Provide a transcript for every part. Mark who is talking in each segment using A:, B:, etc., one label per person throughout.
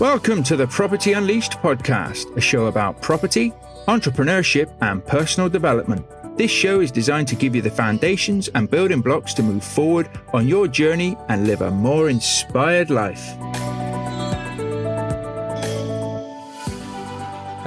A: Welcome to the Property Unleashed podcast, a show about property, entrepreneurship, and personal development. This show is designed to give you the foundations and building blocks to move forward on your journey and live a more inspired life.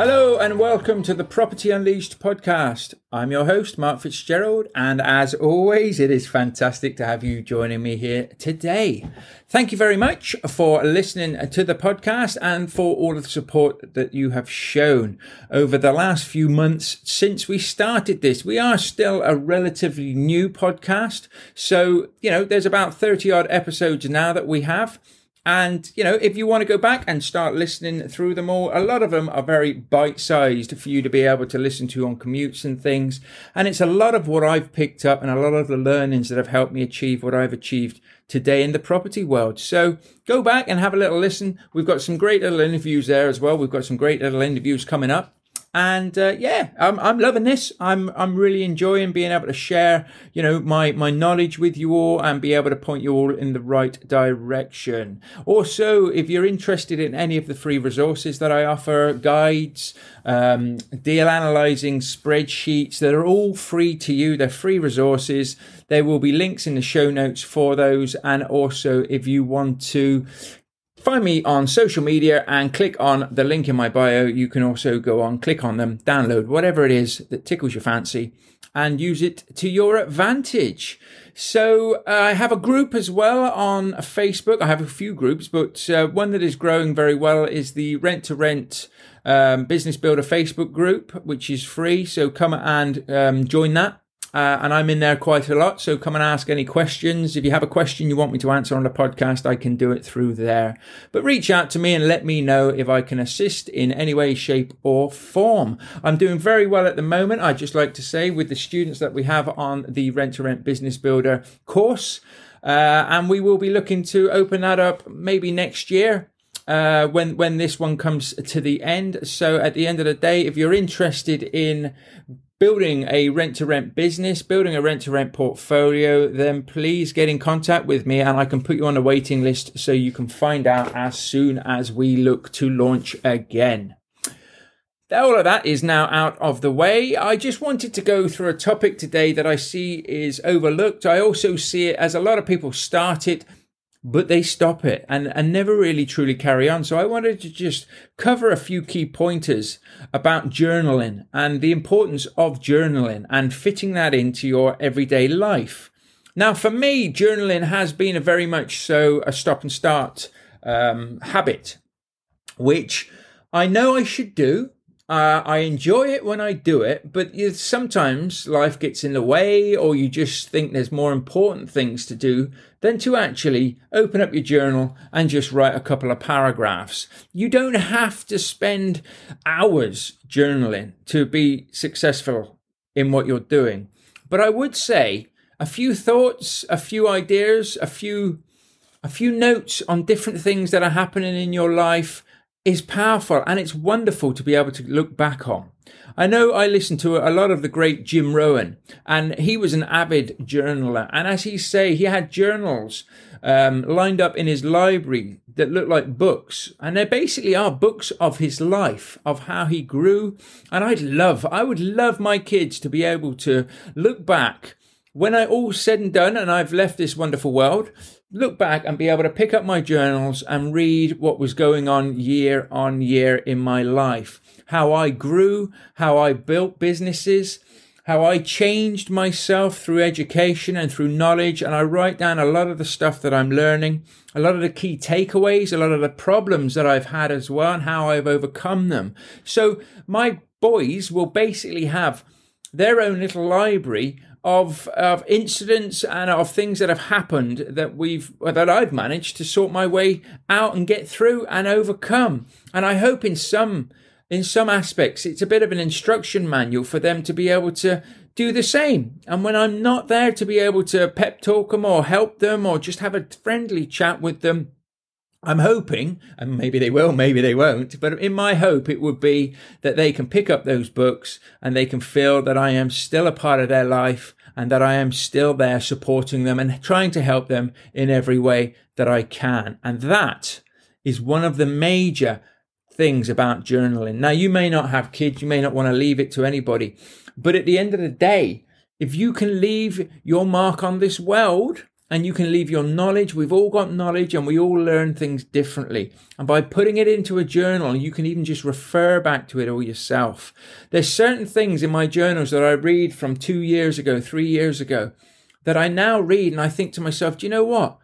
A: Hello and welcome to the Property Unleashed podcast. I'm your host, Mark Fitzgerald, and as always, it is fantastic to have you joining me here today. Thank you very much for listening to the podcast and for all of the support that you have shown over the last few months since we started this. We are still a relatively new podcast, so, you know, there's about 30 odd episodes now that we have. And, you know, if you want to go back and start listening through them all, a lot of them are very bite sized for you to be able to listen to on commutes and things. And it's a lot of what I've picked up and a lot of the learnings that have helped me achieve what I've achieved today in the property world. So go back and have a little listen. We've got some great little interviews there as well. We've got some great little interviews coming up and uh, yeah, I'm I'm loving this. I'm I'm really enjoying being able to share, you know, my my knowledge with you all and be able to point you all in the right direction. Also, if you're interested in any of the free resources that I offer, guides, um, deal analyzing spreadsheets, that are all free to you. They're free resources. There will be links in the show notes for those, and also if you want to Find me on social media and click on the link in my bio. You can also go on, click on them, download whatever it is that tickles your fancy and use it to your advantage. So uh, I have a group as well on Facebook. I have a few groups, but uh, one that is growing very well is the Rent to Rent um, Business Builder Facebook group, which is free. So come and um, join that. Uh, and I'm in there quite a lot. So come and ask any questions. If you have a question you want me to answer on the podcast, I can do it through there. But reach out to me and let me know if I can assist in any way, shape, or form. I'm doing very well at the moment. I'd just like to say with the students that we have on the Rent to Rent Business Builder course. Uh, and we will be looking to open that up maybe next year uh, when when this one comes to the end. So at the end of the day, if you're interested in building a rent to rent business, building a rent to rent portfolio, then please get in contact with me and I can put you on a waiting list so you can find out as soon as we look to launch again. All of that is now out of the way. I just wanted to go through a topic today that I see is overlooked. I also see it as a lot of people start it but they stop it and, and never really truly carry on. So I wanted to just cover a few key pointers about journaling and the importance of journaling and fitting that into your everyday life. Now, for me, journaling has been a very much so a stop and start um, habit, which I know I should do. Uh, I enjoy it when I do it, but you, sometimes life gets in the way, or you just think there's more important things to do than to actually open up your journal and just write a couple of paragraphs. You don't have to spend hours journaling to be successful in what you're doing. But I would say a few thoughts, a few ideas, a few a few notes on different things that are happening in your life is powerful and it's wonderful to be able to look back on. I know I listened to a lot of the great Jim Rohn, and he was an avid journaler. And as he say, he had journals um, lined up in his library that look like books, and they basically are books of his life, of how he grew. And I'd love, I would love my kids to be able to look back when I all said and done, and I've left this wonderful world, look back and be able to pick up my journals and read what was going on year on year in my life. How I grew, how I built businesses, how I changed myself through education and through knowledge. And I write down a lot of the stuff that I'm learning, a lot of the key takeaways, a lot of the problems that I've had as well, and how I've overcome them. So my boys will basically have their own little library of of incidents and of things that have happened that we've that I've managed to sort my way out and get through and overcome. And I hope in some in some aspects it's a bit of an instruction manual for them to be able to do the same. And when I'm not there to be able to pep talk them or help them or just have a friendly chat with them, I'm hoping, and maybe they will, maybe they won't, but in my hope, it would be that they can pick up those books and they can feel that I am still a part of their life and that I am still there supporting them and trying to help them in every way that I can. And that is one of the major things about journaling. Now, you may not have kids, you may not want to leave it to anybody, but at the end of the day, if you can leave your mark on this world, and you can leave your knowledge. We've all got knowledge and we all learn things differently. And by putting it into a journal, you can even just refer back to it all yourself. There's certain things in my journals that I read from two years ago, three years ago, that I now read and I think to myself, do you know what?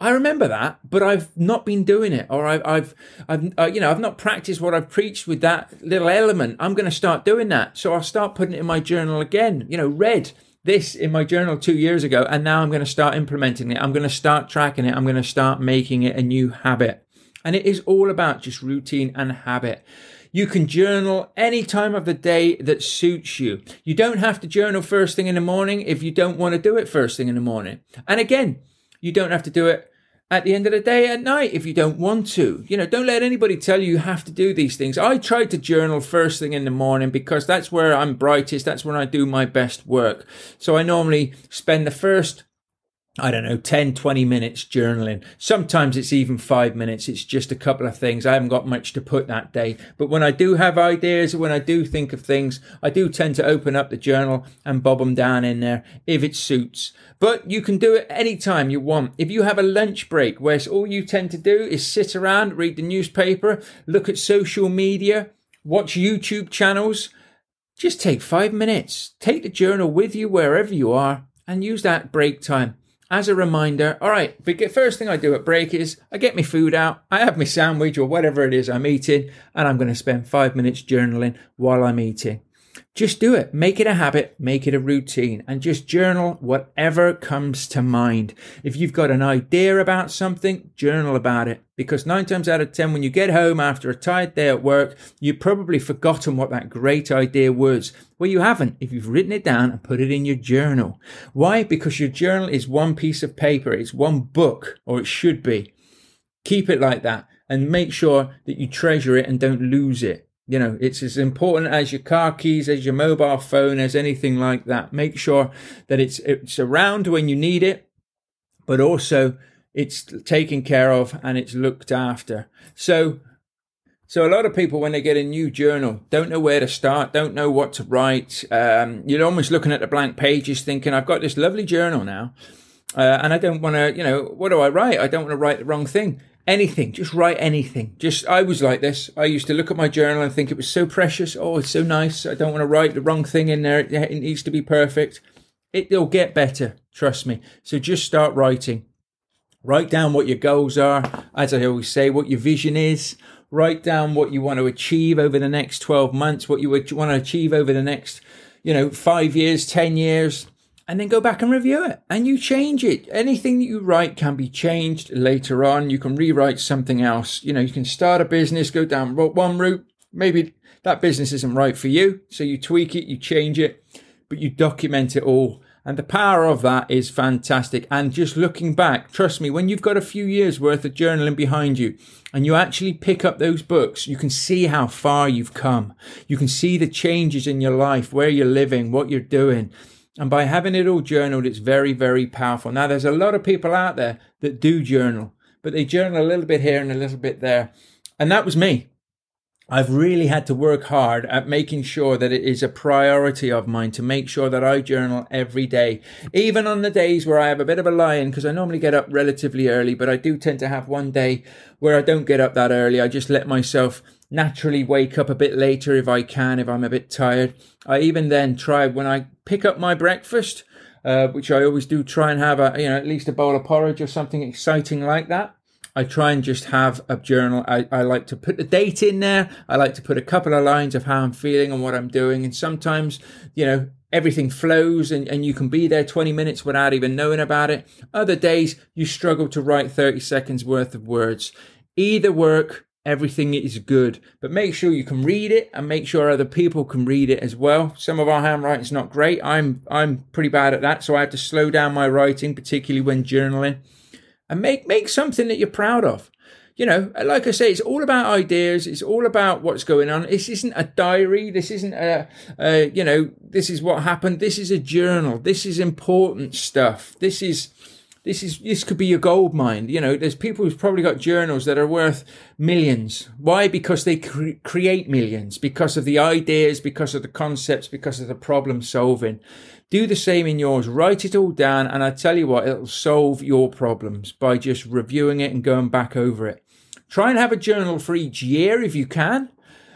A: I remember that, but I've not been doing it, or I've, I've, I've uh, you know, I've not practiced what I've preached with that little element. I'm going to start doing that, so I'll start putting it in my journal again. You know, read this in my journal two years ago, and now I'm going to start implementing it. I'm going to start tracking it. I'm going to start making it a new habit. And it is all about just routine and habit. You can journal any time of the day that suits you. You don't have to journal first thing in the morning if you don't want to do it first thing in the morning. And again, you don't have to do it at the end of the day at night if you don't want to. You know, don't let anybody tell you you have to do these things. I try to journal first thing in the morning because that's where I'm brightest. That's when I do my best work. So I normally spend the first I don't know, 10, 20 minutes journaling. Sometimes it's even five minutes. It's just a couple of things. I haven't got much to put that day. But when I do have ideas, when I do think of things, I do tend to open up the journal and bob them down in there if it suits. But you can do it anytime you want. If you have a lunch break where all you tend to do is sit around, read the newspaper, look at social media, watch YouTube channels, just take five minutes. Take the journal with you wherever you are and use that break time as a reminder, all right, first thing I do at break is I get my food out, I have my sandwich or whatever it is I'm eating, and I'm going to spend five minutes journaling while I'm eating. Just do it. Make it a habit, make it a routine, and just journal whatever comes to mind. If you've got an idea about something, journal about it. Because nine times out of ten, when you get home after a tired day at work, you've probably forgotten what that great idea was. Well, you haven't if you've written it down and put it in your journal. Why? Because your journal is one piece of paper, it's one book, or it should be. Keep it like that and make sure that you treasure it and don't lose it. You know, it's as important as your car keys, as your mobile phone, as anything like that. Make sure that it's it's around when you need it, but also it's taken care of and it's looked after. So so a lot of people, when they get a new journal, don't know where to start, don't know what to write. Um, you're almost looking at the blank pages, thinking, "I've got this lovely journal now, uh, and I don't want to, you know, what do I write? I don't want to write the wrong thing." Anything just write anything. Just i was like this. I used to look at my journal and think it was so precious. Oh it's so nice. I don't want to write the wrong thing in there. It needs to be perfect. It'll get better trust me. So just start writing. Write down what your goals are. As i always say what your vision is. Write down what you want to achieve over the next 12 months what you want to achieve over the next you know 5 years 10 years and then go back and review it and you change it. Anything that you write can be changed later on. You can rewrite something else. You know, you can start a business, go down one route. Maybe that business isn't right for you. So you tweak it, you change it, but you document it all. And the power of that is fantastic. And just looking back, trust me, when you've got a few years worth of journaling behind you and you actually pick up those books, you can see how far you've come. You can see the changes in your life, where you're living, what you're doing. And by having it all journaled, it's very, very powerful. Now, there's a lot of people out there that do journal, but they journal a little bit here and a little bit there. And that was me. I've really had to work hard at making sure that it is a priority of mine to make sure that I journal every day, even on the days where I have a bit of a lie in, because I normally get up relatively early, but I do tend to have one day where I don't get up that early. I just let myself naturally wake up a bit later if I can, if I'm a bit tired. I even then try when I pick up my breakfast, uh, which I always do try and have a, you know, at least a bowl of porridge or something exciting like that. I try and just have a journal. I, I like to put the date in there. I like to put a couple of lines of how I'm feeling and what I'm doing. And sometimes, you know, everything flows and, and you can be there 20 minutes without even knowing about it. Other days, you struggle to write 30 seconds worth of words. Either work, everything is good. But make sure you can read it and make sure other people can read it as well. Some of our handwriting's not great. I'm I'm pretty bad at that, so I have to slow down my writing, particularly when journaling. And make make something that you're proud of. You know, like I say, it's all about ideas. It's all about what's going on. This isn't a diary. This isn't a, a you know, this is what happened. This is a journal. This is important stuff. This is this is this could be your gold mine. You know, there's people who've probably got journals that are worth millions. Why? Because they cre- create millions because of the ideas, because of the concepts, because of the problem solving. Do the same in yours. Write it all down, and I tell you what, it'll solve your problems by just reviewing it and going back over it. Try and have a journal for each year if you can.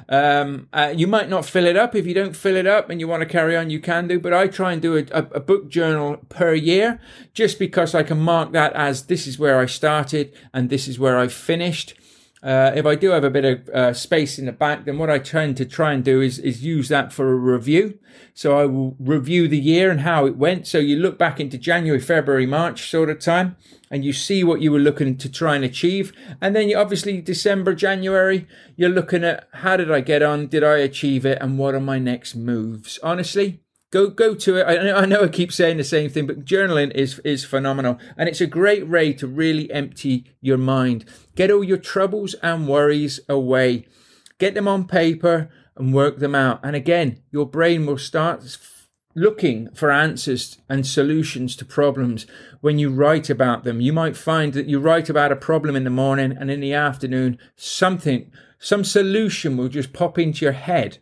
A: Um, uh, you might not fill it up. If you don't fill it up and you want to carry on, you can do. But I try and do a, a, a book journal per year just because I can mark that as this is where I started and this is where I finished. Uh, if I do have a bit of uh, space in the back, then what I tend to try and do is, is use that for a review. So I will review the year and how it went. So you look back into January, February, March sort of time, and you see what you were looking to try and achieve. And then you obviously December, January, you're looking at how did I get on? Did I achieve it? And what are my next moves? Honestly, go go to it. I, I know I keep saying the same thing, but journaling is is phenomenal, and it's a great way to really empty your mind. Get all your troubles and worries away. Get them on paper and work them out. And again, your brain will start looking for answers and solutions to problems when you write about them. You might find that you write about a problem in the morning and in the afternoon, something, some solution will just pop into your head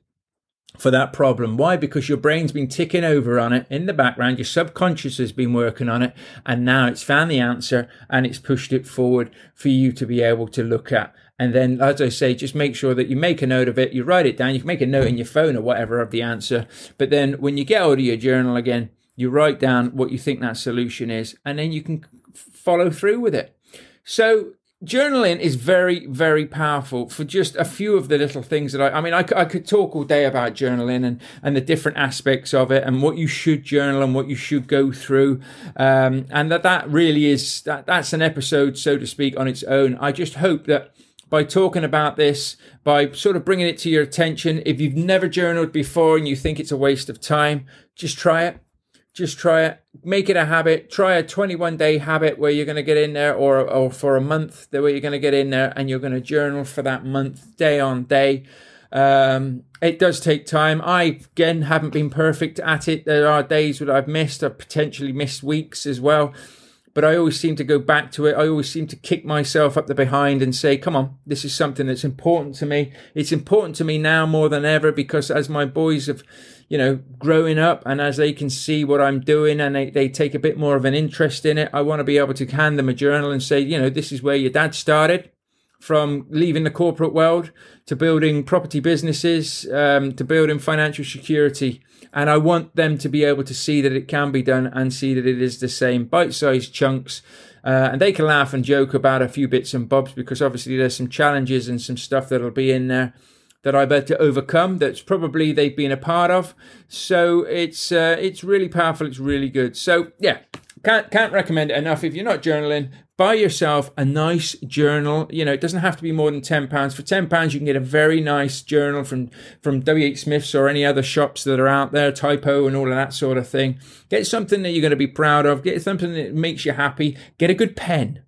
A: for that problem. Why? Because your brain's been ticking over on it in the background. Your subconscious has been working on it and now it's found the answer and it's pushed it forward for you to be able to look at. And then, as I say, just make sure that you make a note of it. You write it down. You can make a note in your phone or whatever of the answer. But then when you get out of your journal again, you write down what you think that solution is and then you can follow through with it. So journaling is very very powerful for just a few of the little things that i i mean i, I could talk all day about journaling and and the different aspects of it and what you should journal and what you should go through um, and that that really is that that's an episode so to speak on its own i just hope that by talking about this, by sort of bringing it to your attention. If you've never journaled before and you think it's a waste of time, just try it just try it make it a habit try a 21 day habit where you're going to get in there or or for a month the way you're going to get in there and you're going to journal for that month day on day um, it does take time i again haven't been perfect at it there are days that i've missed i've potentially missed weeks as well but I always seem to go back to it. I always seem to kick myself up the behind and say, come on, this is something that's important to me. It's important to me now more than ever because as my boys have you know, growing up and as they can see what I'm doing and they, they take a bit more of an interest in it, I want to be able to hand them a journal and say, you know, this is where your dad started from leaving the corporate world to building property businesses um, to building financial security. And I want them to be able to see that it can be done and see that it is the same bite sized chunks. Uh, and they can laugh and joke about a few bits and bobs because obviously there's some challenges and some stuff that'll be in there that I've had to overcome. That's probably they've been a part of. So it's uh, it's really powerful. It's really good. So yeah, can't can't recommend it enough. If you're not journaling, buy yourself a nice journal. You know, it doesn't have to be more than ten pounds. For ten pounds, you can get a very nice journal from from WH Smiths or any other shops that are out there, Typo and all of that sort of thing. Get something that you're going to be proud of. Get something that makes you happy. Get a good pen.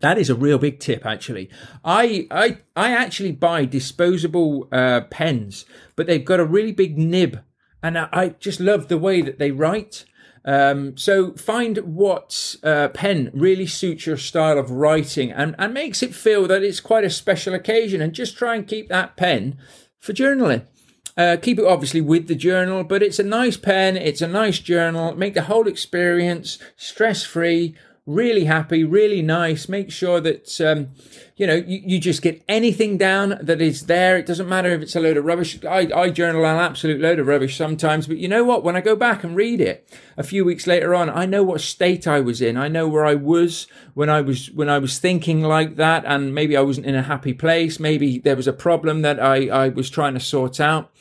A: That is a real big tip, actually. I I I actually buy disposable uh, pens, but they've got a really big nib, and I, I just love the way that they write. Um, so find what uh, pen really suits your style of writing and, and makes it feel that it's quite a special occasion, and just try and keep that pen for journaling. Uh, keep it obviously with the journal, but it's a nice pen, it's a nice journal. Make the whole experience stress free, really happy, really nice. Make sure that, um, you know, you, you, just get anything down that is there. It doesn't matter if it's a load of rubbish. I, I journal an absolute load of rubbish sometimes, but you know what? When I go back and read it a few weeks later on, I know what state I was in. I know where I was when I was, when I was thinking like that. And maybe I wasn't in a happy place. Maybe there was a problem that I, I was trying to sort out.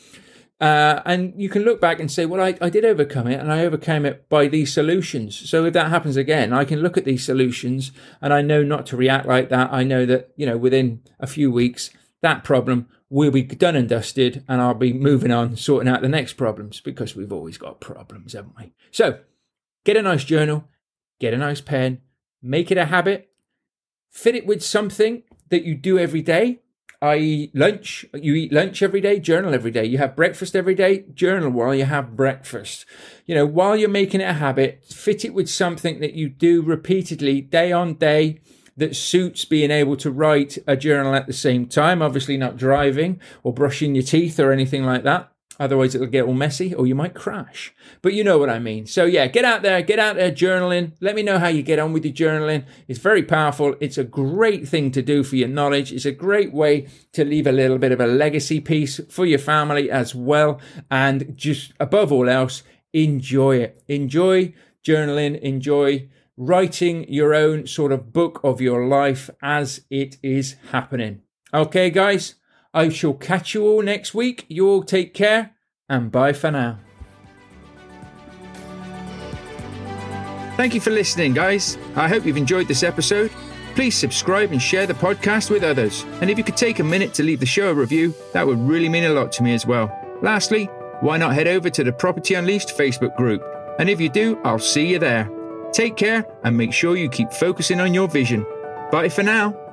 A: Uh, and you can look back and say, well, I, I did overcome it and I overcame it by these solutions. So if that happens again, I can look at these solutions and I know not to react like that. I know that, you know, within a few weeks, that problem will be done and dusted and I'll be moving on, sorting out the next problems because we've always got problems, haven't we? So get a nice journal, get a nice pen, make it a habit, fit it with something that you do every day i.e., lunch. You eat lunch every day, journal every day. You have breakfast every day, journal while you have breakfast. You know, while you're making it a habit, fit it with something that you do repeatedly, day on day, that suits being able to write a journal at the same time. Obviously, not driving or brushing your teeth or anything like that. Otherwise, it'll get all messy or you might crash. But you know what I mean. So, yeah, get out there, get out there journaling. Let me know how you get on with your journaling. It's very powerful. It's a great thing to do for your knowledge. It's a great way to leave a little bit of a legacy piece for your family as well. And just above all else, enjoy it. Enjoy journaling. Enjoy writing your own sort of book of your life as it is happening. Okay, guys. I shall catch you all next week. You all take care and bye for now. Thank you for listening, guys. I hope you've enjoyed this episode. Please subscribe and share the podcast with others. And if you could take a minute to leave the show a review, that would really mean a lot to me as well. Lastly, why not head over to the Property Unleashed Facebook group? And if you do, I'll see you there. Take care and make sure you keep focusing on your vision. Bye for now.